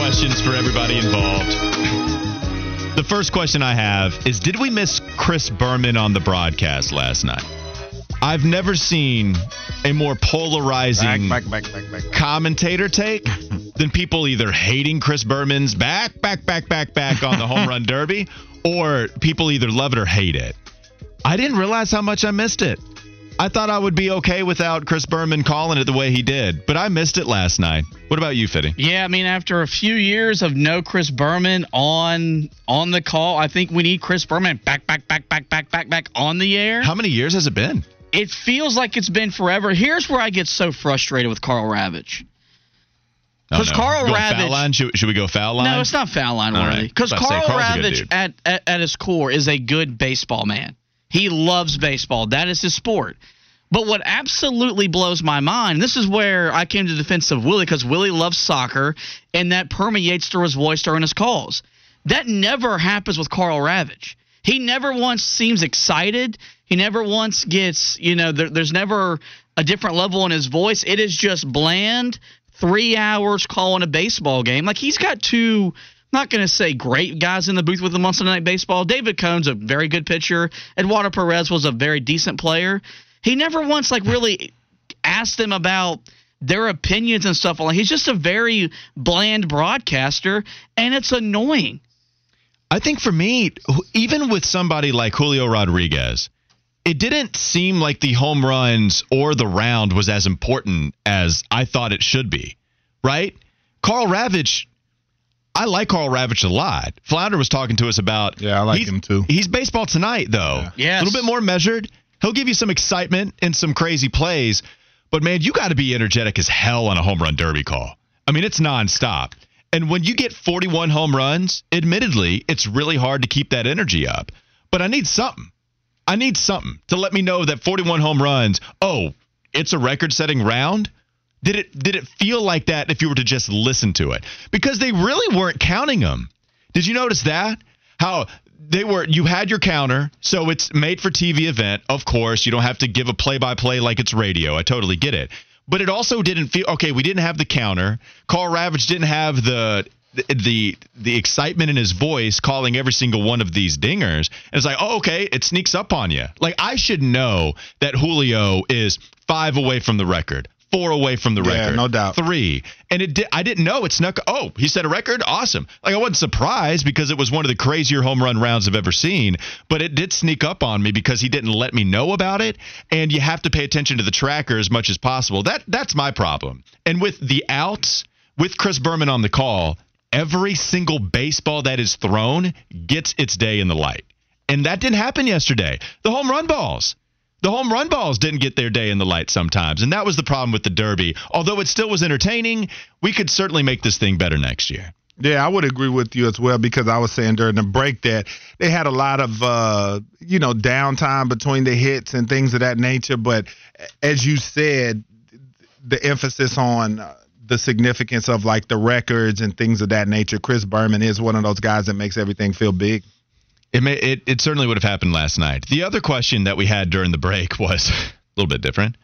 questions for everybody involved. The first question I have is Did we miss Chris Berman on the broadcast last night? I've never seen a more polarizing Back, back, back, commentator take than people either hating Chris Berman's back, back, back, back, back on the home run derby, or people either love it or hate it. I didn't realize how much I missed it. I thought I would be okay without Chris Berman calling it the way he did, but I missed it last night. What about you, Fitty? Yeah, I mean, after a few years of no Chris Berman on on the call, I think we need Chris Berman back, back, back, back, back, back, back on the air. How many years has it been? It feels like it's been forever. Here's where I get so frustrated with Karl Ravech. Oh, 'Cause Karl Ravech- Foul line? Should, should we go foul line? No, it's not foul line All worthy. right. Because About Karl Karl's a good Ravech at, at at his core is a good baseball man. He loves baseball. That is his sport. But what absolutely blows my mind, this is where I came to the defense of Willie because Willie loves soccer, and that permeates through his voice during his calls. That never happens with Karl Ravech. He never once seems excited. He never once gets, you know, there, there's never a different level in his voice. It is just bland, three hours calling a baseball game. Like he's got two, not going to say great guys in the booth with him on Sunday Night Baseball. David Cone's a very good pitcher. Eduardo Perez was a very decent player. He never once like really asked them about their opinions and stuff. Like he's just a very bland broadcaster, and it's annoying. I think for me, even with somebody like Julio Rodriguez, it didn't seem like the home runs or the round was as important as I thought it should be, right? Karl Ravech, I like Karl Ravech a lot. Flounder was talking to us about. Yeah, I like him too. He's baseball tonight, though. Yes. A little bit more measured. He'll give you some excitement and some crazy plays, but man, you got to be energetic as hell on a home run derby call. I mean, it's nonstop. And when you get 41 home runs, admittedly, it's really hard to keep that energy up. But I need something. I need something to let me know that 41 home runs, oh, it's a record-setting round. Did it did it feel like that if you were to just listen to it? Because they really weren't counting them. Did you notice that? How they were you had your counter, so it's made for TV event. Of course, you don't have to give a play-by-play like it's radio. I totally get it. But it also didn't feel okay, we didn't have the counter. Karl Ravech didn't have the the the excitement in his voice calling every single one of these dingers. And it's like, oh, okay, it sneaks up on you. Like I should know that Julio is five away from the record, four away from the record. Yeah, no doubt. three, and it di- I didn't know it snuck. Oh, he set a record, awesome. Like I wasn't surprised because it was one of the crazier home run rounds I've ever seen, but it did sneak up on me because he didn't let me know about it. And you have to pay attention to the tracker as much as possible. That that's my problem. And with the outs, with Chris Berman on the call, every single baseball that is thrown gets its day in the light. And that didn't happen yesterday. The home run balls. The home run balls didn't get their day in the light sometimes. And that was the problem with the Derby. Although it still was entertaining, we could certainly make this thing better next year. Yeah, I would agree with you as well because I was saying during the break that they had a lot of uh, you know downtime between the hits and things of that nature. But as you said, the emphasis on uh, the significance of like the records and things of that nature. Chris Berman is one of those guys that makes everything feel big. It, may, it it certainly would have happened last night. The other question that we had during the break was a little bit different.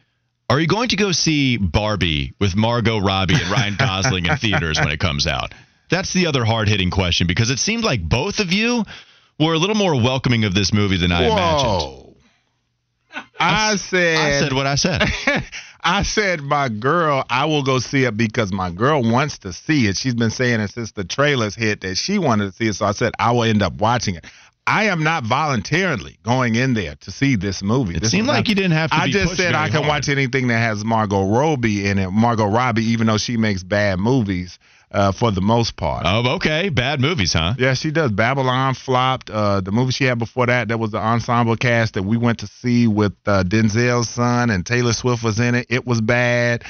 Are you going to go see Barbie with Margot Robbie and Ryan Gosling in theaters when it comes out? That's the other hard hitting question because it seemed like both of you were a little more welcoming of this movie than I imagined. Whoa! I said, I said what I said. I said, my girl, I will go see it because my girl wants to see it. She's been saying it since the trailers hit that she wanted to see it. So I said, I will end up watching it. I am not voluntarily going in there to see this movie. It This seemed like not- you didn't have to I just said I can hard. watch anything that has Margot Robbie in it. Margot Robbie, even though she makes bad movies uh, for the most part. Oh, okay. Bad movies, huh? Yeah, she does. Babylon flopped. Uh, the movie she had before that, that was the ensemble cast that we went to see with uh, Denzel's son and Taylor Swift was in it. It was bad.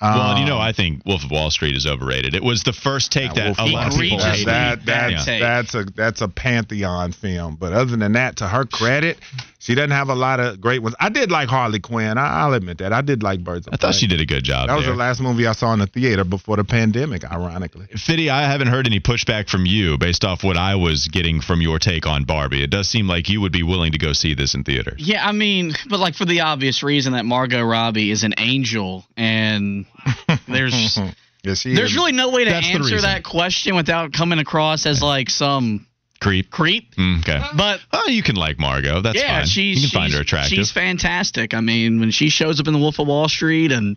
Well, you know, Um, I think Wolf of Wall Street is overrated. It was the first take Yeah, that Wolf a lot of people Street, Egregiously hated. that, that's, take. that's a that's a pantheon film. But other than that, to her credit, she doesn't have a lot of great ones. I did like Harley Quinn. I, I'll admit that. I did like Birds of I thought Prey. she did a good job. That was there. the last movie I saw in the theater before the pandemic. Ironically, Fitty, I haven't heard any pushback from you based off what I was getting from your take on Barbie. It does seem like you would be willing to go see this in theaters. Yeah, I mean, but like for the obvious reason that Margot Robbie is an angel, and there's Yeah, she There's is. really no way to That's answer that question without coming across as like some Creep. creep. Mm, okay. But Oh, you can like Margot. That's yeah, fine. she's you can find she's- her attractive. She's fantastic. I mean, when she shows up in the Wolf of Wall Street and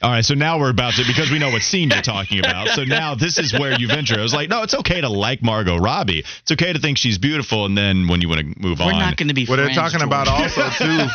All right, so now we're about to because we know what scene you're talking about. So now this is where you venture. I was like, no, it's okay to like Margot Robbie. It's okay to think she's beautiful, and then when you want to move on. we're not going to be Well, they're friends. talking about also too.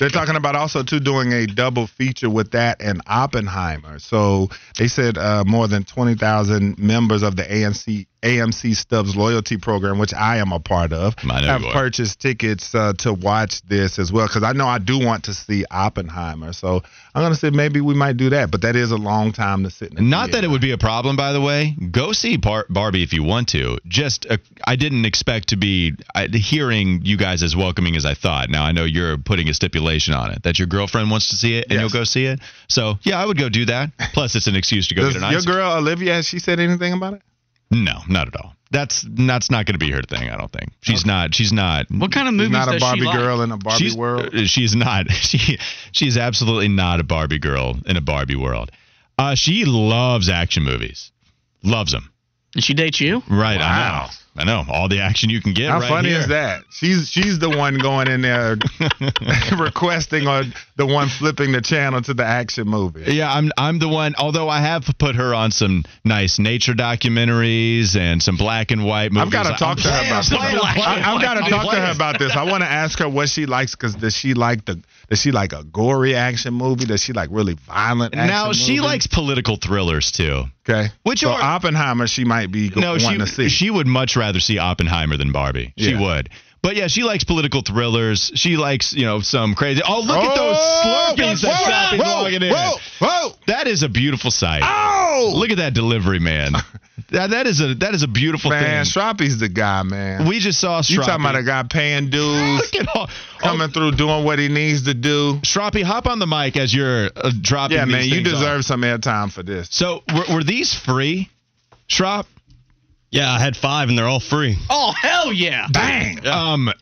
they're talking about also too doing a double feature with that and Oppenheimer. So they said uh, more than twenty thousand members of the ANC AMC Stubs loyalty program, which I am a part of, i've purchased tickets uh, to watch this as well because I know I do want to see Oppenheimer. So I'm gonna say maybe we might do that, but that is a long time to sit. In Not that it would be a problem, by the way. Go see Bar- Barbie if you want to. Just, uh, I didn't expect to be uh, hearing you guys as welcoming as I thought. Now I know you're putting a stipulation on it that your girlfriend wants to see it and Yes. you'll go see it. So yeah, I would go do that. Plus, it's an excuse to go Does get an your girl Olivia has she said anything about it? No, not at all. That's that's not going to be her thing. I don't think she's not. She's not. What kind of She's movies not a Barbie she like? girl in a Barbie she's, world. uh, She's not. She she's absolutely not a Barbie girl in a Barbie world. Uh, she loves action movies. Loves them. Did she date you? Right. Wow. I know. I know. All the action you can get. How right funny here. is that? She's she's the one going in there requesting or the one flipping the channel to the action movie. Yeah, I'm I'm the one. Although I have put her on some nice nature documentaries and some black and white movies. I've got to talk to her about this. I'm I'm I, have got to talk to her about this. I want to ask her what she likes because does she like the does she like a gory action movie? Does she like really violent? Action Now she likes political thrillers too. okay. Which so are- Oppenheimer she might be No, wanting to she see. she would much rather see Oppenheimer than Barbie. She Yeah. would. But yeah, she likes political thrillers. She likes, you know, some crazy. Oh, look at those oh, Slurpees that whoa, whoa, in. Whoa, whoa, That is a beautiful sight. oh! Look at that delivery, man. that, that is a that is a beautiful thing. man, thing. Shroppy's the guy, man. we just saw Shroppy. you talking about a guy paying dues, Look at all, coming through, doing what he needs to do. Stroppy, hop on the mic as you're uh, dropping. Yeah, these man, you deserve off. some airtime for this. So were, were these free, Shrop? Yeah, I had five and they're all free. Oh hell yeah! Bang! Um,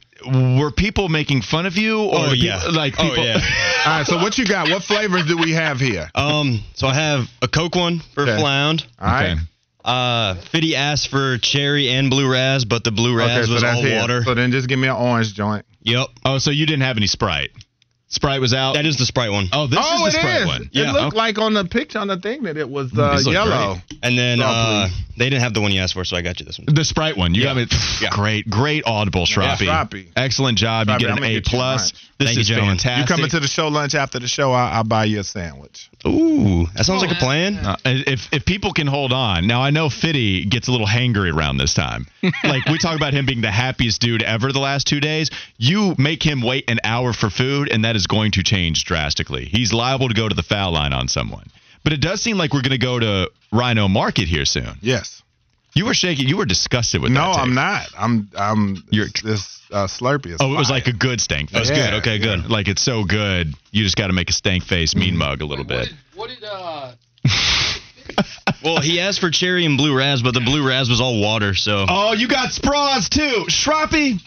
were people making fun of you, or Oh, peop- yeah. like Oh, people? yeah. All right, so what you got? What flavors do we have here? Um, so I have a Coke one for Okay. Flound. All right. Okay. Uh, Fitty asked for cherry and blue raz, but the blue raz Okay, so was that's all it. water. So then just give me an orange joint. Yep, Oh, so you didn't have any Sprite? Sprite was out. that is the Sprite one. oh, this oh, is the it Sprite is. one. It looked okay. like on the picture on the thing that it was uh, These look yellow. And then Oh, uh, they didn't have the one you asked for, so I got you this one. The Sprite one. You Yeah. got me. Yeah. Great, great audible, Shroppy. Shroppy. Excellent job. Shroppy, you get an A get plus. This Thank is you, fantastic. You coming to the show lunch after the show? I'll, I'll buy you a sandwich. Ooh, that sounds like a plan. Uh, if if people can hold on, now I know Fitty gets a little hangry around this time. like we talk about him being the happiest dude ever the last two days. You make him wait an hour for food, and that is going to change drastically. He's liable to go to the foul line on someone. But it does seem like we're going to go to Rhino Market here soon. Yes. You were shaking. You were disgusted with No, that. tape. I'm not. I'm. I'm. You're- this uh, Slurpee is. Oh, it was like a good stank. That was. Yeah, good. Okay, good. Like it's so good, you just got to make a stank face, mean mug a little What bit. did, what did uh Well, he asked for cherry and blue raz, but the blue raz was all water. So Oh, you got Spraz too, Shroppy.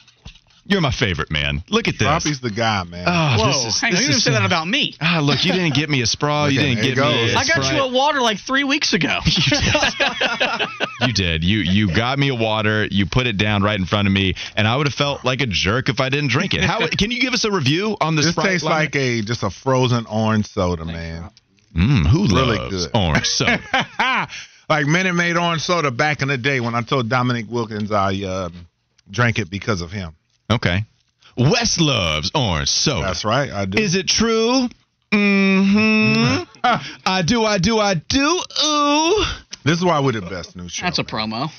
You're my favorite man. Look at this. Shroppy's the guy, man. Oh, Whoa, this is, hang on, you didn't say that about me. Ah, look, you didn't get me a sprawl. You didn't get There me. it A goes. I got Sprite. you a water like three weeks ago. You did. You you got me a water. You put it down right in front of me, and I would have felt like a jerk if I didn't drink it. How can you give us a review on the this Sprite tastes line? like a just a frozen orange soda, man. Mm, who really loves good. orange soda? like Minute Maid orange soda back in the day when I told Dominique Wilkins I um, drank it because of him. Okay. Wes loves orange soda. That's right, I do. Is it true? Mm-hmm. I do. I do. I do. Ooh. this is why we're the best new show. That's a man. promo.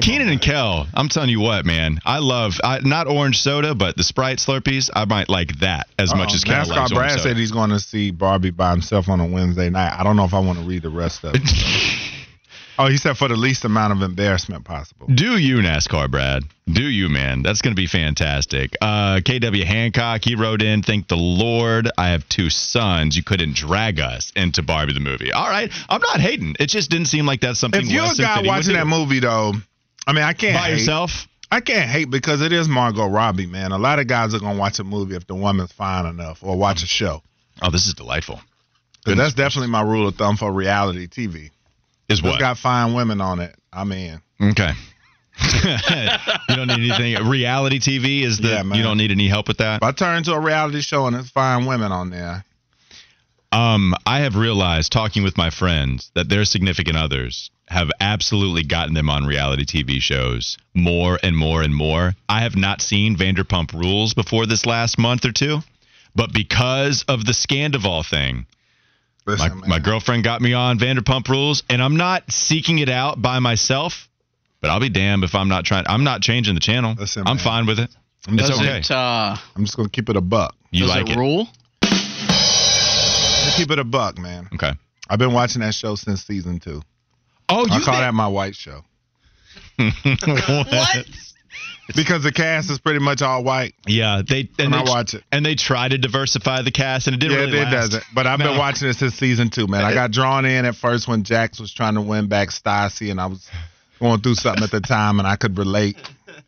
Kenan and Kel, I'm telling you what, man. I love I, not orange soda, but the Sprite Slurpees. I might like that as much Uh-oh. as Kel NASCAR likes Brad orange said he's going to see Barbie by himself on a Wednesday night. I don't know if I want to read the rest of it. oh, he said for the least amount of embarrassment possible. Do you NASCAR, Brad? Do you, man? That's going to be fantastic. Uh, KW Hancock, he wrote in, Thank the Lord, I have two sons. You couldn't drag us into Barbie the movie. All right, I'm not hating. It just didn't seem like that's something. If you're a guy watching that movie, though, I mean, I can't by hate. yourself, I can't hate because it is Margot Robbie, man. A lot of guys are gonna watch a movie if the woman's fine enough, or watch a show. oh, this is delightful. that's definitely my rule of thumb for reality TV. Is It's what? got fine women on it. I'm in. Okay. you don't need anything. Reality TV is the. Yeah, you don't need any help with that. If I turn to a reality show and it's fine women on there, Um, I have realized talking with my friends that their significant others have absolutely gotten them on reality TV shows more and more and more. I have not seen Vanderpump Rules before this last month or two, but because of the Scandoval thing, listen, man. my girlfriend got me on Vanderpump Rules, and I'm not seeking it out by myself. But I'll be damned if I'm not trying. I'm not changing the channel. Listen, I'm man. fine with it. I'm It's Does okay. it uh, I'm just gonna keep it a buck. You like it, it? rule? Keep it a buck, man. Okay. I've been watching that show since season two. Oh, I you call think- that my white show what? because the cast is pretty much all white. Yeah, they and they, I watch it. and they try to diversify the cast, and it didn't yeah, really it last. doesn't. But I've No. been watching it since season two, man. I uh, got drawn in at first when Jax was trying to win back Stassi, and I was going through something at the time, and I could relate.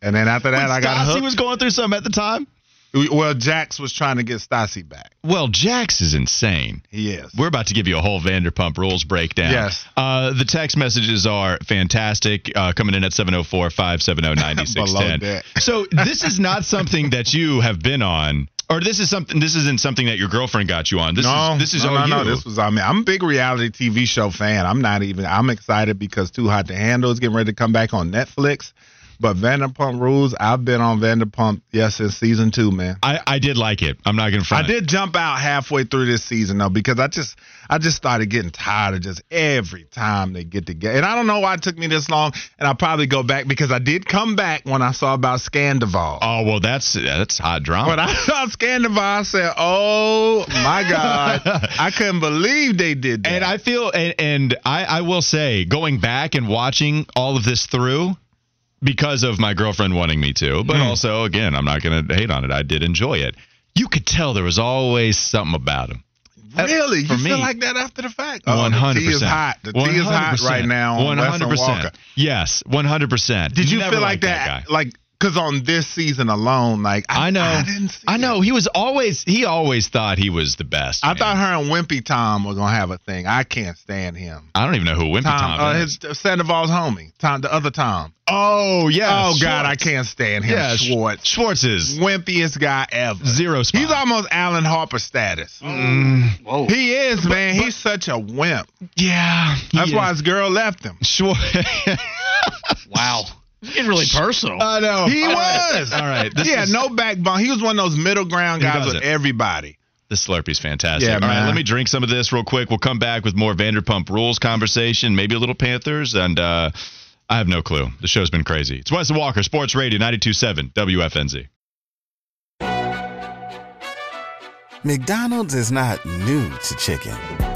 And then after that, When I got Stassi hooked. was going through something at the time. Well, Jax was trying to get Stassi back. Well, Jax is insane. He is. We're about to give you a whole Vanderpump Rules breakdown. Yes. Uh, the text messages are fantastic. Uh, coming in at 704 570 9610. So, this is not something that you have been on, or this is something. This isn't something that your girlfriend got you on. This no, is this is no, no, no. This was I mean, I'm a big reality TV show fan. I'm not even. I'm excited because Too Hot to Handle is getting ready to come back on Netflix. But Vanderpump Rules, I've been on Vanderpump yes since season two, man. I, I did like it. I'm not going to I did jump out halfway through this season though because I just I just started getting tired of just every time they get together. And I don't know why it took me this long. And I'll probably go back because I did come back when I saw about Scandoval. Oh well, that's that's hot drama. When I saw Scandoval, I said, "Oh my God!" I couldn't believe they did that. And I feel, and, and I, I will say, going back and watching all of this through, because of my girlfriend wanting me to, but Mm. also, again, I'm not going to hate on it. I did enjoy it. You could tell there was always something about him. really, you for feel like that after the fact? One Oh, the hundred tea is percent. hot. The tea is hot right now. One hundred percent. Walker. Yes, one hundred percent. Did you feel like that? like, because on this season alone, like I, I know. I didn't see I it. know. He was always. He always thought he was the best. I man. thought her and Wimpy Tom were gonna have a thing. I can't stand him. I don't even know who Wimpy Tom, Tom, uh, is. his Sandoval's homie, Tom, the other Tom. oh yeah. oh God, I can't stand him. Yeah, Schwartz, Schwartz is wimpiest guy ever. zero spot. He's almost Alan Harper status. Mm, Whoa. He is, man. He's such a wimp. yeah. That's is. why his girl left him. Schwartz. Wow. It's getting really personal. I know. He All right. was. All right. This He had is- no backbone. He was one of those middle ground guys with doesn't. everybody. The Slurpee's fantastic. Yeah, All right, man. let me drink some of this real quick. We'll come back with more Vanderpump Rules conversation, maybe a little Panthers, and uh, I have no clue. The show's been crazy. It's Wes Walker, Sports Radio 92.7 WFNZ. McDonald's is not new to chicken.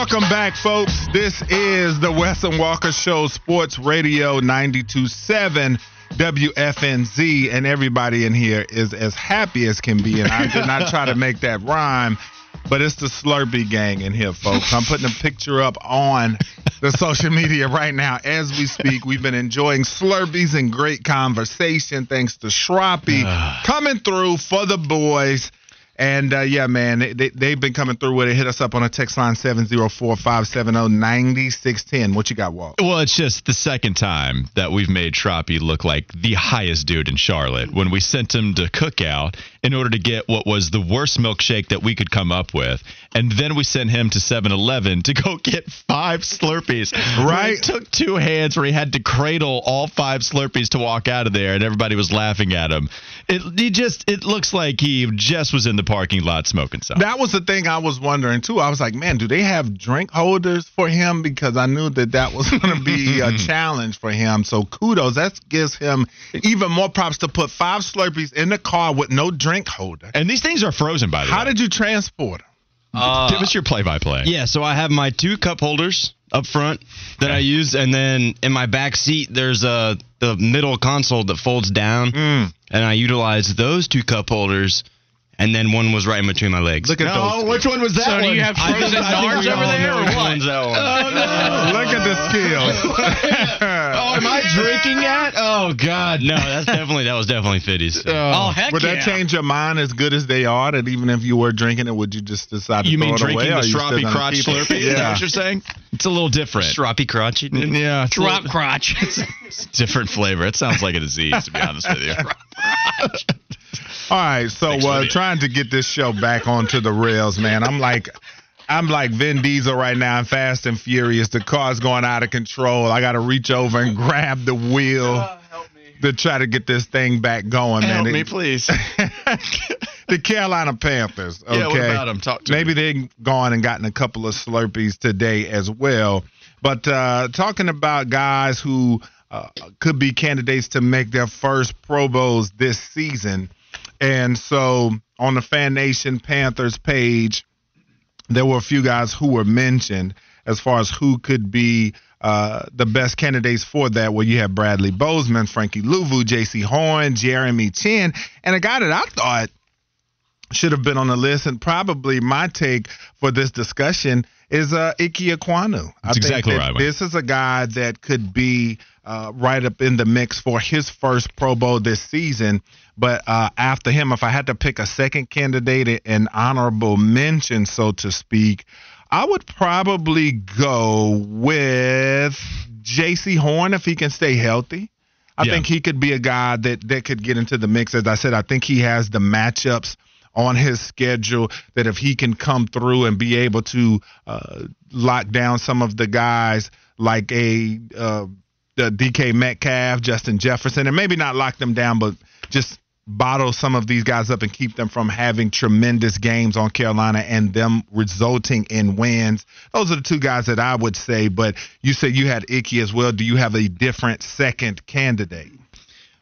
Welcome back, folks. This is the Wesson Walker Show, Sports Radio 92.7 WFNZ, and everybody in here is as happy as can be. And I did not try to make that rhyme, but it's the Slurpee gang in here, folks. I'm putting a picture up on the social media right now as we speak. We've been enjoying Slurpees and great conversation thanks to Shroppy coming through for the boys. And uh, yeah, man, they, they, they've been coming through with it. Hit us up on a text line 704 570 9610. What you got, Walt? Well, it's just the second time that we've made Shroppy look like the highest dude in Charlotte when we sent him to Cookout in order to get what was the worst milkshake that we could come up with. And then we sent him to 7 Eleven to go get five Slurpees. Right. It took two hands where he had to cradle all five Slurpees to walk out of there, and everybody was laughing at him. It, he just, it looks like he just was in the parking lot smoking something. That was the thing I was wondering too. I was like, man, do they have drink holders for him? Because I knew that that was going to be a challenge for him. So kudos. That gives him even more props to put five Slurpees in the car with no drink drink holder. And these things are frozen, by the way. How way. did you transport them? Uh, Give us your play-by-play. Yeah, so I have my two cup holders up front that I use, and then in my back seat there's a the middle console that folds down, Mm. and I utilize those two cup holders, and then one was right in between my legs. Look at No, those. which one was that So do you have I frozen I think darts we over there or which what? one's that one. Oh, no. Look at the skills. Oh, am I drinking that? Oh God, No, that's definitely that was definitely Fitty's. Oh. oh, heck Would yeah. that change your mind as good as they are? That even if you were drinking it, would you just decide to You throw mean it drinking away? the or you still stroppy gonna crotch keep it? slurpee? Is that Yeah. what you're saying? It's a little different. Shroppy crotch. Yeah, it's a Drop crotch. it's a different flavor. It sounds like a disease, to be honest with you. All right, so Thanks, uh, trying to get this show back onto the rails, man. I'm like, I'm like Vin Diesel right now I'm Fast and Furious. The car's going out of control. I got to reach over and grab the wheel to try to get this thing back going, man. Help It- me, please. the Carolina Panthers. Okay. Yeah, what about 'em? Talk to Maybe they've gone and gotten a couple of Slurpees today as well. But uh, talking about guys who uh, could be candidates to make their first Pro Bowls this season. And so on the Fan Nation Panthers page, there were a few guys who were mentioned as far as who could be uh, the best candidates for that. Where you have Bradley Bozeman, Frankie Luvu, Jaycee Horn, Jeremy Chinn, and a guy that I thought should have been on the list, and probably my take for this discussion is uh, Ike Ekwonu. I That's exactly that right, This is a guy that could be uh, right up in the mix for his first Pro Bowl this season. But uh, after him, if I had to pick a second candidate, an honorable mention, so to speak, I would probably go with Jaycee Horn if he can stay healthy. I Yeah. think he could be a guy that that could get into the mix. As I said, I think he has the matchups on his schedule that if he can come through and be able to uh, lock down some of the guys like a uh, the DK Metcalf, Justin Jefferson, and maybe not lock them down, but just bottle some of these guys up and keep them from having tremendous games on Carolina and them resulting in wins. Those are the two guys that I would say. But you said you had Ickey as well. Do you have a different second candidate?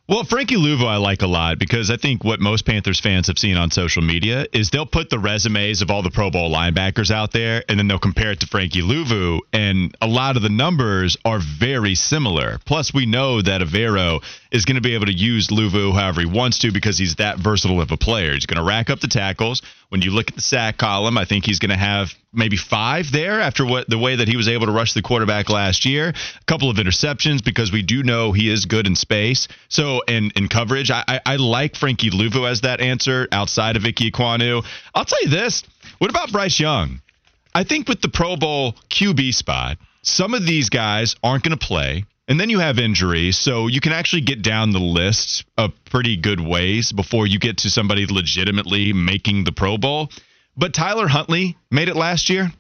Well, Frankie Luvu I like a lot because I think what most Panthers fans have seen on social media is they'll put the resumes of all the Pro Bowl linebackers out there and then they'll compare it to Frankie Luvu and a lot of the numbers are very similar. Plus we know that Evero is going to be able to use Luvu however he wants to because he's that versatile of a player. He's going to rack up the tackles. When you look at the sack column, I think he's going to have maybe five there after what the way that he was able to rush the quarterback last year. A couple of interceptions because we do know he is good in space. So and in coverage, I, I, I like Frankie Luvu as that answer outside of Ickey Ekwonu. I'll tell you this: what about Bryce Young? I think with the Pro Bowl QB spot, some of these guys aren't going to play. And then you have injuries, so you can actually get down the list of pretty good ways before you get to somebody legitimately making the Pro Bowl. But Tyler Huntley made it last year,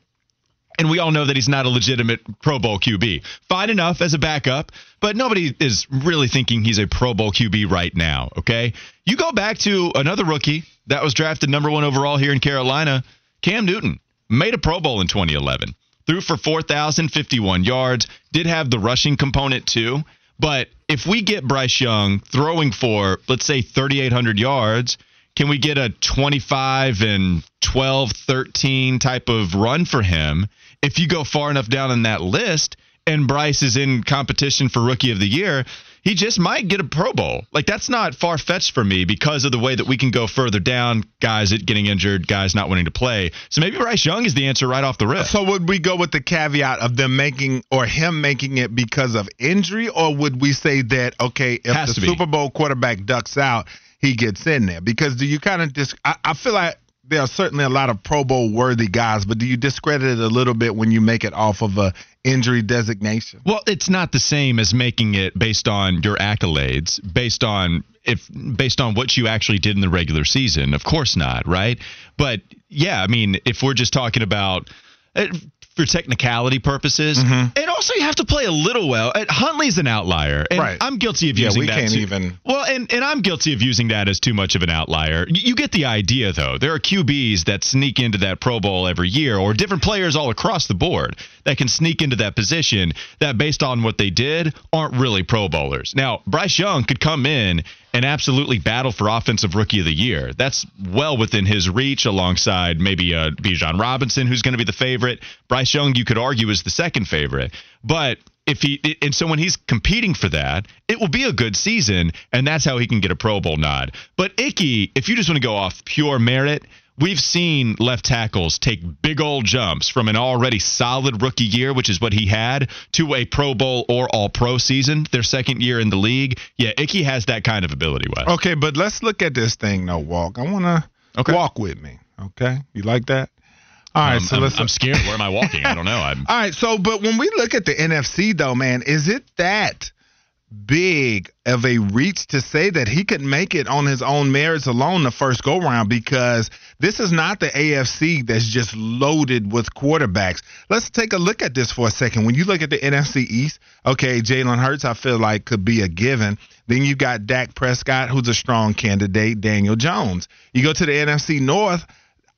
and we all know that he's not a legitimate Pro Bowl QB. Fine enough as a backup, but nobody is really thinking he's a Pro Bowl QB right now, okay? You go back to another rookie that was drafted number one overall here in Carolina, Cam Newton, made a Pro Bowl in 2011. Threw for 4,051 yards, did have the rushing component too. But if we get Bryce Young throwing for, let's say, 3,800 yards, can we get a 25 and 12, 13 type of run for him? If you go far enough down in that list and Bryce is in competition for rookie of the year, he just might get a Pro Bowl. Like that's not far fetched for me because of the way that we can go further down, guys getting injured, guys not wanting to play. So maybe Bryce Young is the answer right off the rip. So would we go with the caveat of them making or him making it because of injury, or would we say that okay, if Has the. Super Bowl quarterback ducks out, he gets in there? Because do you kind of dis? I, I feel like there are certainly a lot of Pro Bowl worthy guys, but do you discredit it a little bit when you make it off of a injury designation? Well, it's not the same as making it based on your accolades, based on if based on what you actually did in the regular season. Of course not, right? But yeah, I mean, if we're just talking about uh, for technicality purposes, Mm-hmm. and also you have to play a little well. Huntley's an outlier, and Right. I'm guilty of Yeah, using we that. can't too. even- Well, and and I'm guilty of using that as too much of an outlier. You get the idea, though. There are QBs that sneak into that Pro Bowl every year, or different players all across the board that can sneak into that position that, based on what they did, aren't really Pro Bowlers. Now, Bryce Young could come in and absolutely battle for offensive rookie of the year. That's well within his reach alongside maybe uh, Bijan Robinson, who's going to be the favorite. Bryce Young, you could argue, is the second favorite. But if he and so when he's competing for that, it will be a good season, and that's how he can get a Pro Bowl nod. But Ickey, if you just want to go off pure merit, we've seen left tackles take big old jumps from an already solid rookie year, which is what he had, to a Pro Bowl or All Pro season, their second year in the league. Yeah, Ickey has that kind of ability. Wes. Okay, but let's look at this thing, no walk. I want to Okay. walk with me. Okay, you like that? All right, Um, so I'm, let's. I'm scared. Where am I walking? I don't know. I'm. All right, so but when we look at the NFC though, man, is it that big of a reach to say that he could make it on his own merits alone the first go round because this is not the AFC that's just loaded with quarterbacks. Let's take a look at this for a second. When you look at the NFC East, okay, Jalen Hurts, I feel like could be a given. Then you got Dak Prescott, who's a strong candidate, Daniel Jones. You go to the NFC North,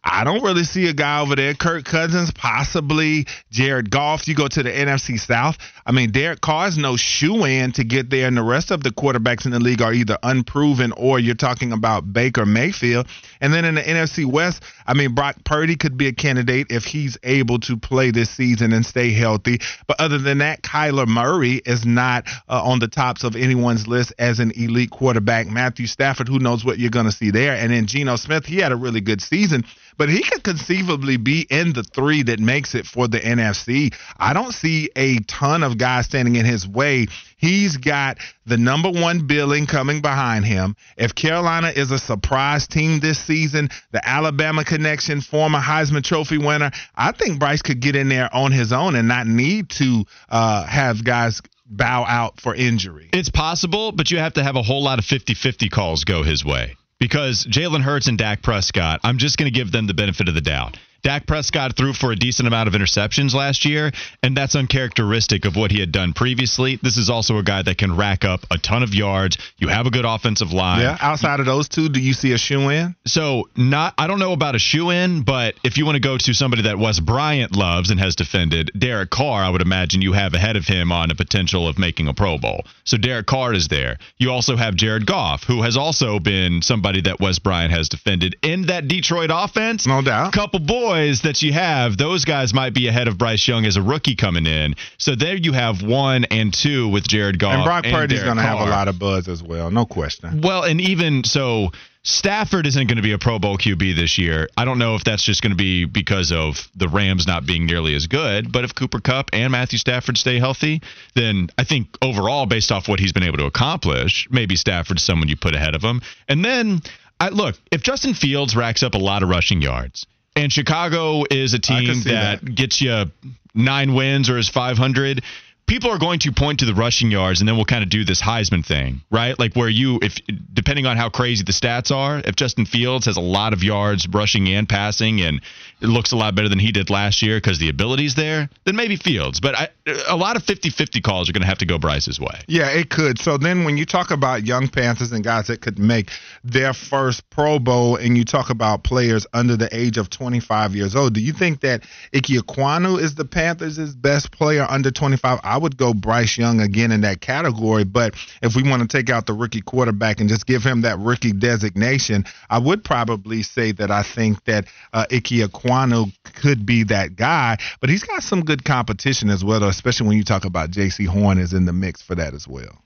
I don't really see a guy over there. Kirk Cousins, possibly Jared Goff. You go to the NFC South. I mean, Derek Carr is no shoe in to get there, and the rest of the quarterbacks in the league are either unproven or you're talking about Baker Mayfield. And then in the NFC West, I mean, Brock Purdy could be a candidate if he's able to play this season and stay healthy. But other than that, Kyler Murray is not uh, on the tops of anyone's list as an elite quarterback. Matthew Stafford, who knows what you're going to see there. And then Geno Smith, he had a really good season but he could conceivably be in the three that makes it for the NFC. I don't see a ton of guys standing in his way. He's got the number one billing coming behind him. If Carolina is a surprise team this season, the Alabama connection, former Heisman Trophy winner, I think Bryce could get in there on his own and not need to uh, have guys bow out for injury. It's possible, but you have to have a whole lot of 50 50 calls go his way. Because Jalen Hurts and Dak Prescott, I'm just going to give them the benefit of the doubt. Dak Prescott threw for a decent amount of interceptions last year, and that's uncharacteristic of what he had done previously. This is also a guy that can rack up a ton of yards. You have a good offensive line. Yeah, outside of those two, do you see a shoe in? So not I don't know about a shoe in, but if you want to go to somebody that Wes Bryant loves and has defended, Derek Carr, I would imagine you have ahead of him on a potential of making a Pro Bowl. So Derek Carr is there. You also have Jared Goff, who has also been somebody that Wes Bryant has defended in that Detroit offense. No doubt. Couple boys that you have, those guys might be ahead of Bryce Young as a rookie coming in. So there you have one and two with Jared Goff. And Brock Purdy's going to have a lot of buzz as well, no question. Well, and even so, Stafford isn't going to be a Pro Bowl QB this year. I don't know if that's just going to be because of the Rams not being nearly as good. But if Cooper Kupp and Matthew Stafford stay healthy, then I think overall, based off what he's been able to accomplish, maybe Stafford's someone you put ahead of him. And then, I look if Justin Fields racks up a lot of rushing yards. And Chicago is a team that, that. gets you nine wins or is 500 people are going to point to the rushing yards and then we'll kind of do this Heisman thing, right? Like where you if depending on how crazy the stats are, if Justin Fields has a lot of yards rushing and passing and it looks a lot better than he did last year because the ability's there, then maybe Fields. But I, a lot of 50-50 calls are going to have to go Bryce's way. Yeah, it could. So then when you talk about young Panthers and guys that could make their first Pro Bowl and you talk about players under the age of 25 years old, do you think that Ekwonu is the Panthers' best player under 25? I would go Bryce Young again in that category. But if we want to take out the rookie quarterback and just give him that rookie designation, I would probably say that I think that uh, Ike Ekwonu could be that guy. But he's got some good competition as well, especially when you talk about Jaycee Horn is in the mix for that as well.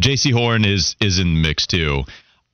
Jaycee Horn is is in the mix too.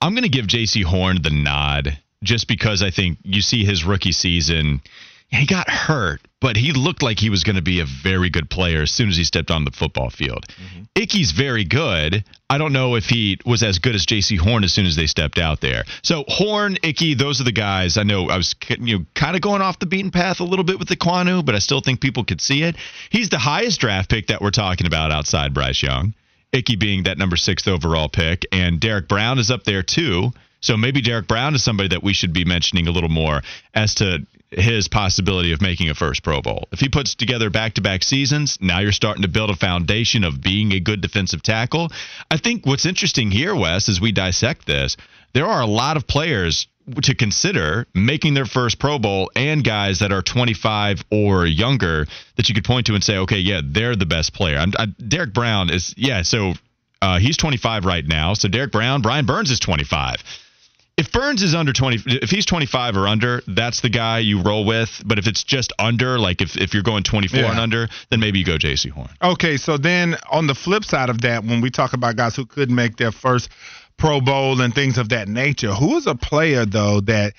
I'm going to give Jaycee Horn the nod just because I think you see his rookie season. He got hurt, but he looked like he was going to be a very good player as soon as he stepped on the football field. Mm-hmm. Ickey's very good. I don't know if he was as good as Jaycee Horn as soon as they stepped out there. So Horn, Ickey, those are the guys. I know I was you know kind of going off the beaten path a little bit with the Quanu, but I still think people could see it. He's the highest draft pick that we're talking about outside Bryce Young. Ickey being that number six overall pick, and Derrick Brown is up there too. So maybe Derrick Brown is somebody that we should be mentioning a little more as to his possibility of making a first Pro Bowl. If he puts together back to back seasons, now you're starting to build a foundation of being a good defensive tackle. I think what's interesting here, Wes, as we dissect this, there are a lot of players to consider making their first Pro Bowl and guys that are 25 or younger that you could point to and say, okay, yeah, they're the best player. I'm, I, Derrick Brown is, yeah, so Uh, he's 25 right now. So Derrick Brown, Brian Burns is 25. If Burns is under 20, if he's 25 or under, that's the guy you roll with. But if it's just under, like if, if you're going 24 Yeah. and under, then maybe you go Jaycee Horn. Okay, so then on the flip side of that, when we talk about guys who could make their first Pro Bowl and things of that nature, who is a player though that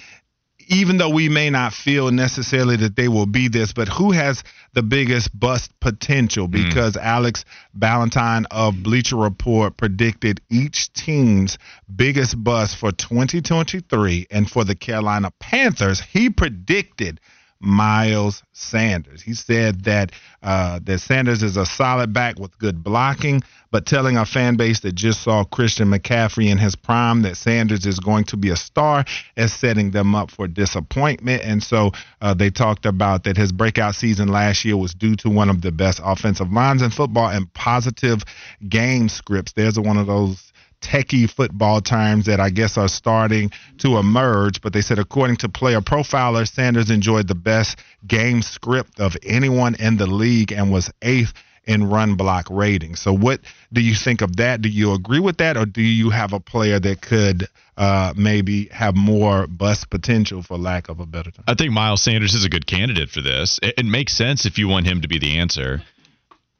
even though we may not feel necessarily that they will be this, but who has the biggest bust potential? Hmm. Because Alex Ballentine of Bleacher Report predicted each team's biggest bust for 2023, and for the Carolina Panthers, he predicted Miles Sanders. He said that uh, that Sanders is a solid back with good blocking, but telling our fan base that just saw Christian McCaffrey in his prime that Sanders is going to be a star is setting them up for disappointment. And so uh, they talked about that his breakout season last year was due to one of the best offensive lines in football and positive game scripts. There's one of those techie football terms that I guess are starting to emerge. But they said, according to player profiler, Sanders enjoyed the best game script of anyone in the league and was eighth in run block rating. So, what do you think of that? Do you agree with that, or do you have a player that could uh, maybe have more bust potential, for lack of a better term? I think Miles Sanders is a good candidate for this. It, it makes sense if you want him to be the answer.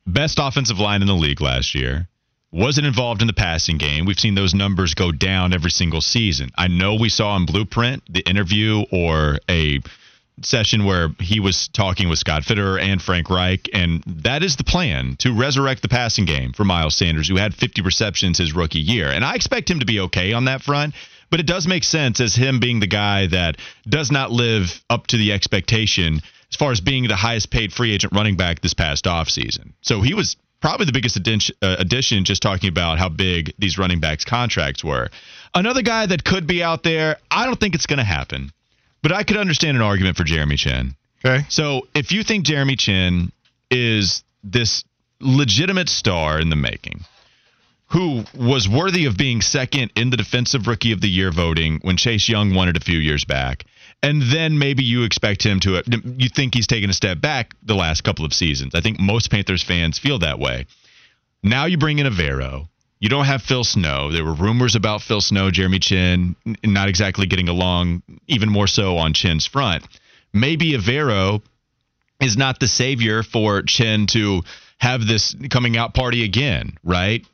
Best offensive line in the league last year. Wasn't involved in the passing game. We've seen those numbers go down every single season. I know we saw in Blueprint the interview or a session where he was talking with Scott Fitterer and Frank Reich, and that is the plan to resurrect the passing game for Miles Sanders, who had 50 receptions his rookie year. And I expect him to be okay on that front, but it does make sense as him being the guy that does not live up to the expectation as far as being the highest paid free agent running back this past offseason. So he was probably the biggest addition, uh, addition just talking about how big these running backs contracts were. Another guy that could be out there, I don't think it's going to happen. But I could understand an argument for Jeremy Chinn. Okay. So if you think Jeremy Chinn is this legitimate star in the making, who was worthy of being second in the defensive rookie of the year voting when Chase Young won it a few years back, and then maybe you expect him to, you think he's taken a step back the last couple of seasons. I think most Panthers fans feel that way. Now you bring in a Vero. You don't have Phil Snow. There were rumors about Phil Snow, Jeremy Chinn, not exactly getting along, even more so on Chinn's front. Maybe Evero is not the savior for Chinn to have this coming out party again, right?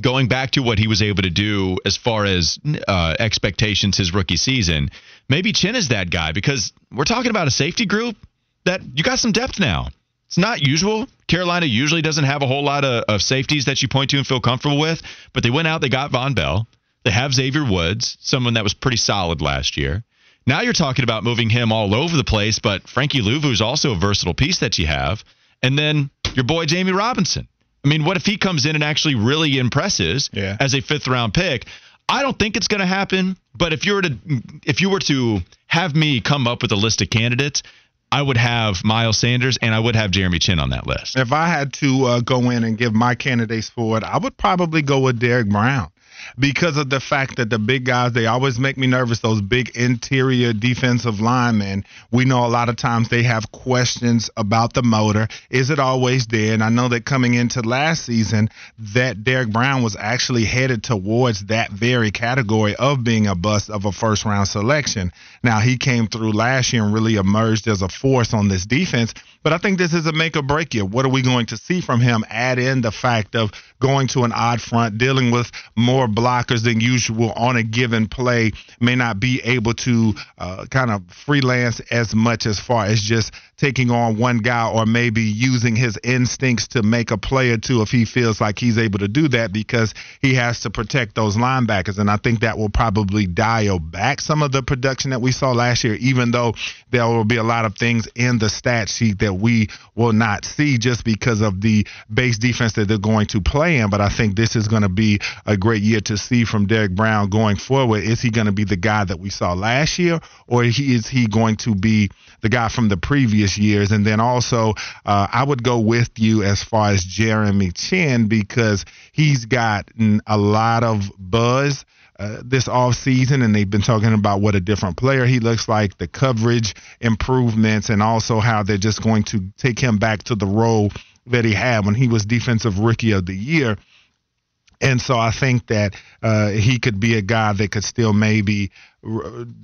Going back to what he was able to do as far as uh, expectations his rookie season, maybe Chinn is that guy because we're talking about a safety group that you got some depth now. It's not usual. Carolina usually doesn't have a whole lot of, of safeties that you point to and feel comfortable with, but they went out, they got Vonn Bell. They have Xavier Woods, someone that was pretty solid last year. Now you're talking about moving him all over the place, but Frankie Luvu is also a versatile piece that you have. And then your boy Jammie Robinson. I mean, what if he comes in and actually really impresses Yeah. as a fifth round pick? I don't think it's going to happen, but if you were to if you were to have me come up with a list of candidates, I would have Miles Sanders and I would have Jeremy Chinn on that list. If I had to uh, go in and give my candidates for it, I would probably go with Derrick Brown because of the fact that the big guys they always make me nervous. Those big interior defensive linemen. We know a lot of times they have questions about the motor. Is it always there? And I know that coming into last season, that Derrick Brown was actually headed towards that very category of being a bust of a first round selection. Now he came through last year and really emerged as a force on this defense. But I think this is a make or break year. What are we going to see from him? Add in the fact of going to an odd front, dealing with more blockers than usual on a given play, may not be able to uh, kind of freelance as much as far as just taking on one guy or maybe using his instincts to make a play or two if he feels like he's able to do that because he has to protect those linebackers. And I think that will probably dial back some of the production that we saw last year, even though there will be a lot of things in the stat sheet that we will not see just because of the base defense that they're going to play in. But I think this is going to be a great year to see from Derrick Brown going forward. Is he going to be the guy that we saw last year, or is he going to be the guy from the previous years? And then also, uh, I would go with you as far as Jeremy Chinn because he's gotten a lot of buzz uh, this off season, and they've been talking about what a different player he looks like, the coverage improvements, and also how they're just going to take him back to the role that he had when he was defensive rookie of the year. And so I think that uh, he could be a guy that could still maybe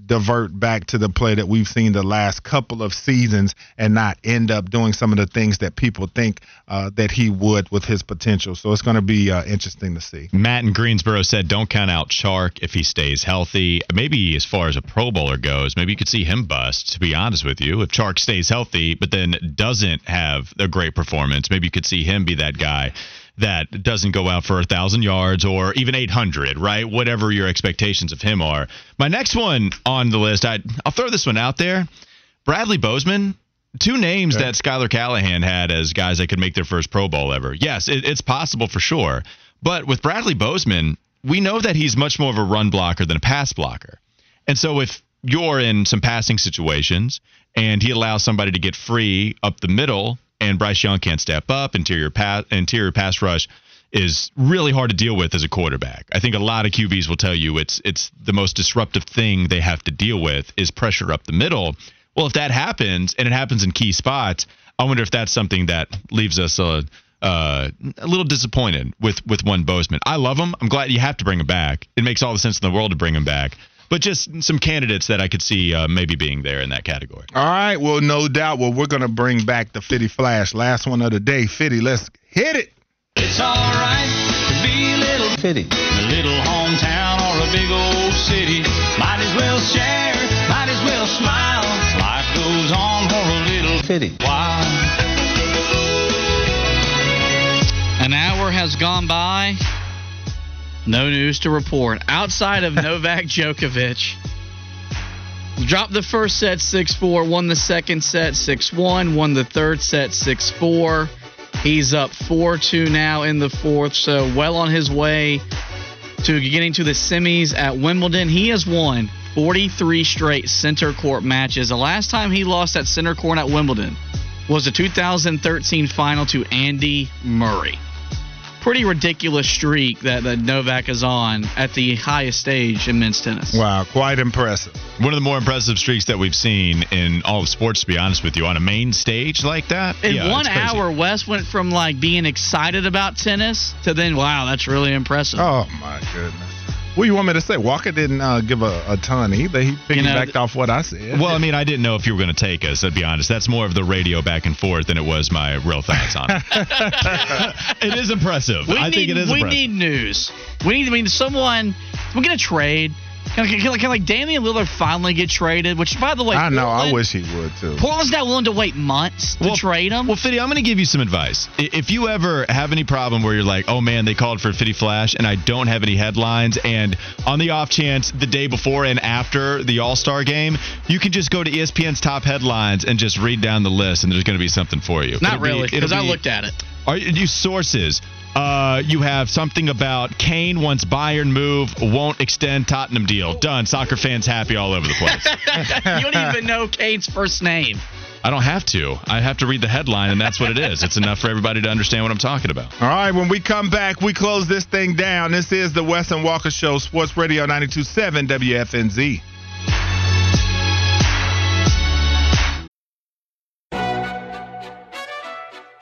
divert back to the play that we've seen the last couple of seasons and not end up doing some of the things that people think uh, that he would with his potential. So it's going to be uh, interesting to see. Matt in Greensboro said, "Don't count out Chark if he stays healthy. Maybe as far as a Pro Bowler goes, maybe you could see him bust. To be honest with you, if Chark stays healthy, but then doesn't have a great performance, maybe you could see him be that guy." That doesn't go out for a thousand yards or even 800, right? Whatever your expectations of him are. My next one on the list, I I'll throw this one out there. Bradley Bozeman, two names that Skylar Callahan had as guys that could make their first Pro Bowl ever. Yes, it, it's possible for sure. But with Bradley Bozeman, we know that he's much more of a run blocker than a pass blocker. And so if you're in some passing situations and he allows somebody to get free up the middle and Bryce Young can't step up, interior pass interior pass rush is really hard to deal with as a quarterback. I think a lot of QBs will tell you it's it's the most disruptive thing they have to deal with is pressure up the middle. Well, if that happens and it happens in key spots, I wonder if that's something that leaves us a uh, a little disappointed with with one Bozeman. I love him. I'm glad you have to bring him back. It makes all the sense in the world to bring him back. But just some candidates that I could see uh, maybe being there in that category. All right. Well, no doubt. Well, we're going to bring back the Fitty Flash. Last one of the day. Fitty, let's hit it. It's alright to be a little Fitty. a little hometown or a big old city. Might as well share, might as well smile. Life goes on for a little Fitty. while. An hour has gone by. No news to report outside of Novak Djokovic. Dropped the first set 6 4, won the second set 6 1, won the third set 6 4. He's up 4 2 now in the fourth, so well on his way to getting to the semis at Wimbledon. He has won 43 straight center court matches. The last time he lost at center court at Wimbledon was the 2013 final to Andy Murray. Pretty ridiculous streak that, that Novak is on at the highest stage in men's tennis. Wow, quite impressive. One of the more impressive streaks that we've seen in all of sports, to be honest with you, on a main stage like that. In yeah, one hour, Wes went from like being excited about tennis to then, wow, that's really impressive. Oh my goodness. What do you want me to say? Walker didn't uh, give a, a ton either. He piggybacked You know, off what I said. Well, I mean, I didn't know if you were going to take us. To be honest, that's more of the radio back and forth than it was my real thoughts on it. it is impressive. We I need, think it is we impressive. need news. We need, I mean, someone. We're gonna trade? Can, can, can, can like Damian Lillard finally get traded? Which, by the way, I know. I wish he would too. Portland's not willing to wait months to Well- trade him. Well, Fitty, I'm going to give you some advice. If you ever have any problem where you're like, oh man, they called for Fitty Flash and I don't have any headlines, and on the off chance the day before and after the All Star game, you can just go to ESPN's top headlines and just read down the list, and there's going to be something for you. not It'll really, it'll because I looked at it. Are you you sources? Uh, you have something about Kane wants Bayern move, won't extend Tottenham deal. Done. Soccer fans happy all over the place. you don't even know Kane's first name. I don't have to. I have to read the headline, and that's what it is. It's enough for everybody to understand what I'm talking about. All right, when we come back, we close this thing down. This is the Wes and Walker Show, Sports Radio 927 WFNZ.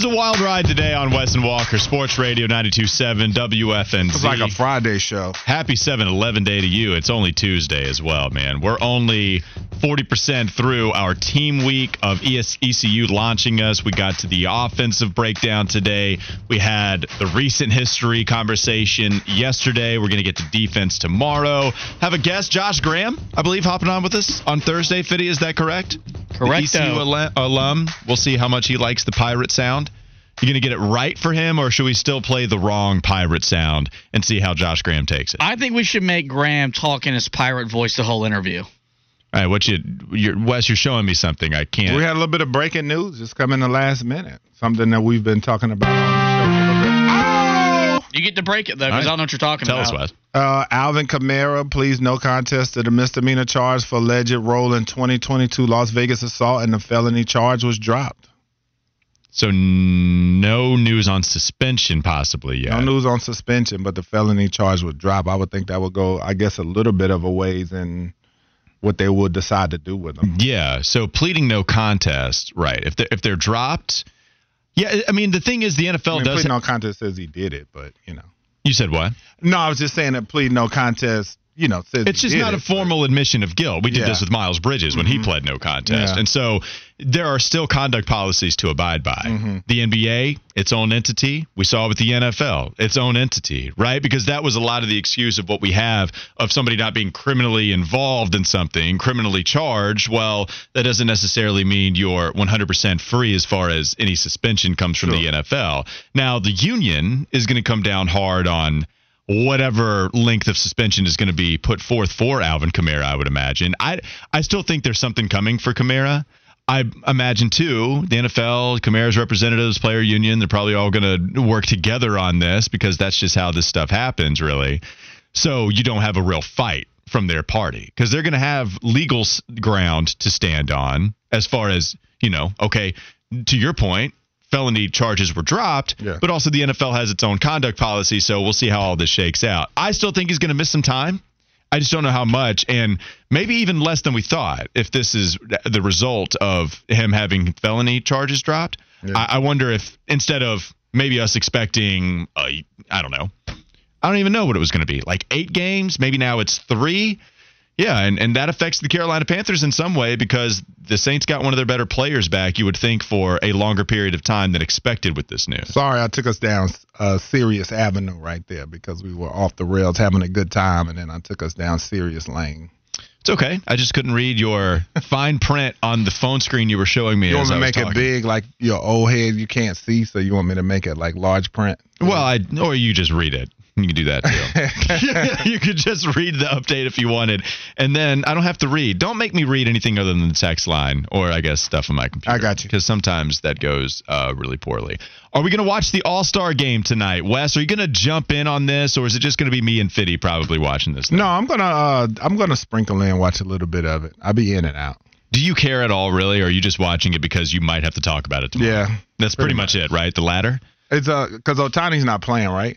Was a wild ride today on Wes and Walker Sports Radio 92.7 WFNZ. It's like a Friday show. Happy 7 11 day to you. It's only Tuesday as well, man. We're only 40% through our team week of ES- ECU launching us. We got to the offensive breakdown today. We had the recent history conversation yesterday. We're going to get to defense tomorrow. Have a guest, Josh Graham, I believe, hopping on with us on Thursday. Fitty, is that correct? Correct. The ECU al- alum. We'll see how much he likes the pirate sound. You going to get it right for him, or should we still play the wrong pirate sound and see how Josh Graham takes it? I think we should make Graham talk in his pirate voice the whole interview. All right, what you, you're, Wes? You're showing me something. I can't. We had a little bit of breaking news just come in the last minute. Something that we've been talking about on the show for a bit. You get to break it though, because All right. I don't know what you're talking Tell us, about. Wes. Uh, Alvin Kamara pleads no contest to the misdemeanor charge for alleged role in 2022 Las Vegas assault, and the felony charge was dropped. So no news on suspension, possibly yet. No news on suspension, but the felony charge would drop. I would think that would go, I guess, a little bit of a ways in what they would decide to do with them. Yeah. So pleading no contest, right? If they're, if they're dropped, yeah. I mean, the thing is, the NFL I mean, does. plead no contest says he did it, but you know. you said what? No, I was just saying that plead no contest, you know, It's just not it, a formal admission of guilt. We did Yeah. this with Miles Bridges when he mm-hmm. pled no contest. Yeah. And so there are still conduct policies to abide by. Mm-hmm. The NBA, its own entity. We saw with the NFL, its own entity, right? Because that was a lot of the excuse of what we have of somebody not being criminally involved in something, criminally charged. Well, that doesn't necessarily mean you're 100% free as far as any suspension comes from the NFL. Now, the union is going to come down hard on whatever length of suspension is going to be put forth for Alvin Kamara, I would imagine. I I still think there's something coming for Kamara. I imagine too, the NFL, Kamara's representatives, player union, they're probably all going to work together on this because that's just how this stuff happens, really. So you don't have a real fight from their party because they're going to have legal ground to stand on as far as, you know, okay, to your point, felony charges were dropped, Yeah. but also the NFL has its own conduct policy, so we'll see how all this shakes out. I still think he's going to miss some time. I just don't know how much, and maybe even less than we thought. If this is the result of him having felony charges dropped, I, I wonder if instead of maybe us expecting, uh, I don't know, I don't even know what it was going to be, like eight games, maybe now it's three. Yeah, and, and that affects the Carolina Panthers in some way because the Saints got one of their better players back, you would think, for a longer period of time than expected with this news. Sorry, I took us down uh, Sirius Avenue right there because we were off the rails having a good time, and then I took us down serious Lane. It's okay. I just couldn't read your fine print on the phone screen you were showing me You want me to make it big like your old head you can't see, so you want me to make it like large print? Well, I or you just read it. You can do that too. you could just read the update if you wanted, and then I don't have to read. Don't make me read anything other than the text line or I guess stuff on my computer. I got you. because sometimes that goes uh, really poorly. Are we going to watch the All Star game tonight, Wes? Are you going to jump in on this, or is it just going to be me and Fitty probably watching this? thing? No, I'm gonna uh, I'm gonna sprinkle in, watch a little bit of it. I'll be in and out. Do you care at all, really, or are you just watching it because you might have to talk about it tomorrow? Yeah, That's pretty, pretty much it, right? The latter. it's uh, cause Ohtani's not playing, right?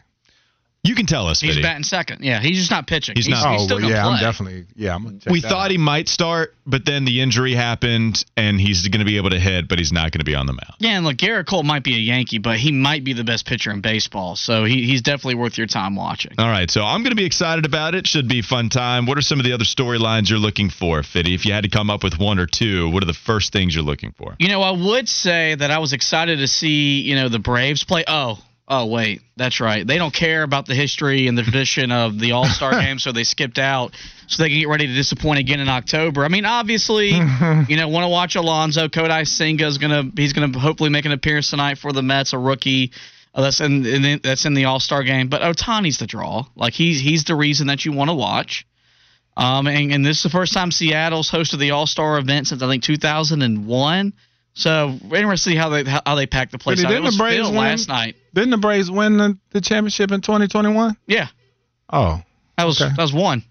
You can tell us, He's Fitty. batting second. Yeah, he's just not pitching. He's not. He's oh, well, yeah, play. I'm definitely yeah. I'm gonna check we that thought out. he might start, but then the injury happened, and he's going to be able to hit, but he's not going to be on the mound. Yeah, and look, Gerrit Cole might be a Yankee, but he might be the best pitcher in baseball. So he, he's definitely worth your time watching. All right, so I'm going to be excited about it. Should be a fun time. What are some of the other storylines you're looking for, Fitty? If you had to come up with one or two, what are the first things you're looking for? You know, I would say that I was excited to see, you know, the Braves play. Oh, oh, wait, that's right. They don't care about the history and the tradition of the All Star game, so they skipped out so they can get ready to disappoint again in October. I mean, obviously, you know, want to watch Alonso. Kodai Senga is gonna he's gonna hopefully make an appearance tonight for the Mets, a rookie. Uh, that's in, in that's in the All Star game. But Ohtani's the draw. Like he's he's the reason that you want to watch. Um, and, and this is the first time Seattle's hosted the All Star event since I think 2001. So we're interested to see how they how they pack the place Didn't out. It the Braves win? last night. Didn't the Braves win the, the championship in 2021? Yeah, Oh, that was Okay. that was one.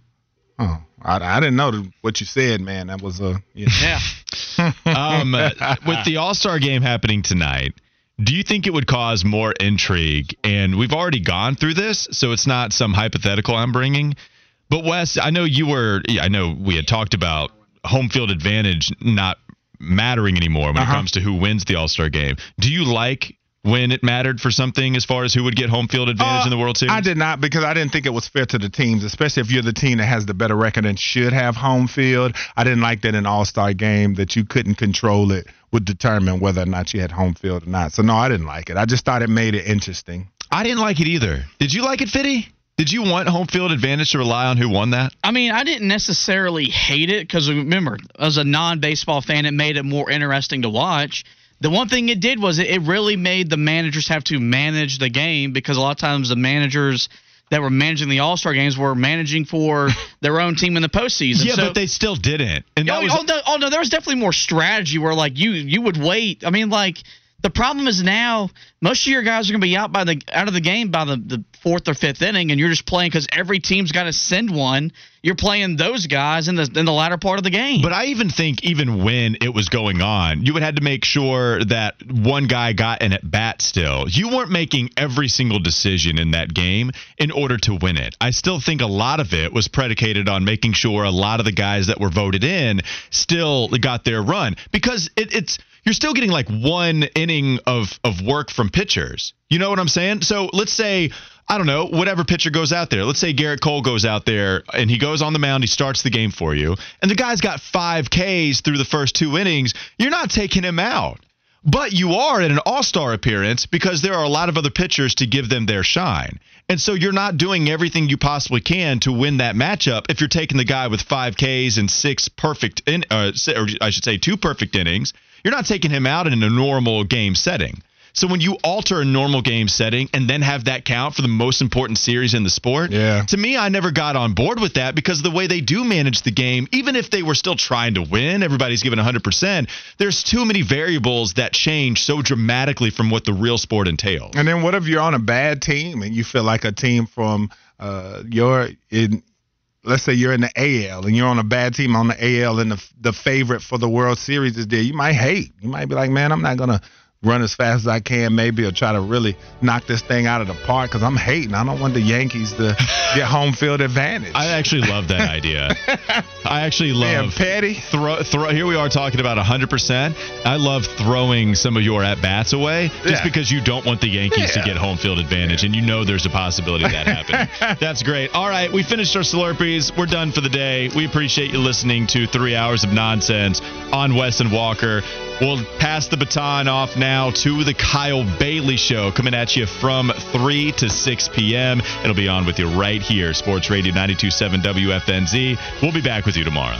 oh, I, I didn't know what you said, man. That was a yeah. Yeah. Um, uh, with the All Star game happening tonight, do you think it would cause more intrigue? And we've already gone through this, so it's not some hypothetical I'm bringing. But Wes, I know you were. I know we had talked about home field advantage not mattering anymore when Uh-huh. it comes to who wins the All Star game. Do you like when it mattered for something as far as who would get home field advantage Uh, in the World Series? I did not because I didn't think it was fair to the teams, especially if you're the team that has the better record and should have home field. I didn't like that in an All Star game that you couldn't control it would determine whether or not you had home field or not. So no, I didn't like it. I just thought it made it interesting. I didn't like it either. Did you like it, Fitty? Did you want home field advantage to rely on who won that? I mean, I didn't necessarily hate it because remember, as a non-baseball fan, it made it more interesting to watch. The one thing it did was it, really made the managers have to manage the game because a lot of times the managers that were managing the All Star games were managing for their own team in the postseason. Yeah, So- but they still didn't. And oh, was oh, no, oh no, there was definitely more strategy where like you you would wait. I mean, like the problem is now most of your guys are going to be out by the out of the game by the, the fourth or fifth inning, and you're just playing because every team's got to send one. You're playing those guys in the in the latter part of the game. But I even think even when it was going on, you would have to make sure that one guy got an at bat still. You weren't making every single decision in that game in order to win it. I still think a lot of it was predicated on making sure a lot of the guys that were voted in still got their run because it, it's you're still getting like one inning of of work from pitchers. You know what I'm saying? So let's say I don't know, whatever pitcher goes out there. Let's say Gerrit Cole goes out there and he goes on the mound, he starts the game for you, and the guy's got five Ks through the first two innings. You're not taking him out. But you are in an all star appearance because there are a lot of other pitchers to give them their shine. And so you're not doing everything you possibly can to win that matchup if you're taking the guy with five Ks and six perfect, in, uh, or I should say two perfect innings. You're not taking him out in a normal game setting. So when you alter a normal game setting and then have that count for the most important series in the sport, Yeah. to me, I never got on board with that because the way they do manage the game, even if they were still trying to win, everybody's given 100%. There's too many variables that change so dramatically from what the real sport entails. And then what if you're on a bad team and you feel like a team from uh your in let's say you're in the AL and you're on a bad team on the AL and the the favorite for the World Series is there. You might hate. You might be like, man, I'm not gonna run as fast as I can, maybe, or try to really knock this thing out of the park because I'm hating. I don't want the Yankees to get home field advantage. I actually love that idea. I actually love petty. throw, throw. Here we are talking about 100%. I love throwing some of your at bats away just Yeah. because you don't want the Yankees Yeah. to get home field advantage, and you know there's a possibility of that happening. That's great. All right, we finished our Slurpees. We're done for the day. We appreciate you listening to three hours of nonsense on Wes and Walker. We'll pass the baton off now to the Kyle Bailey Show, coming at you from 3 to 6 p.m. It'll be on with you right here, Sports Radio 92.7 WFNZ. We'll be back with you tomorrow.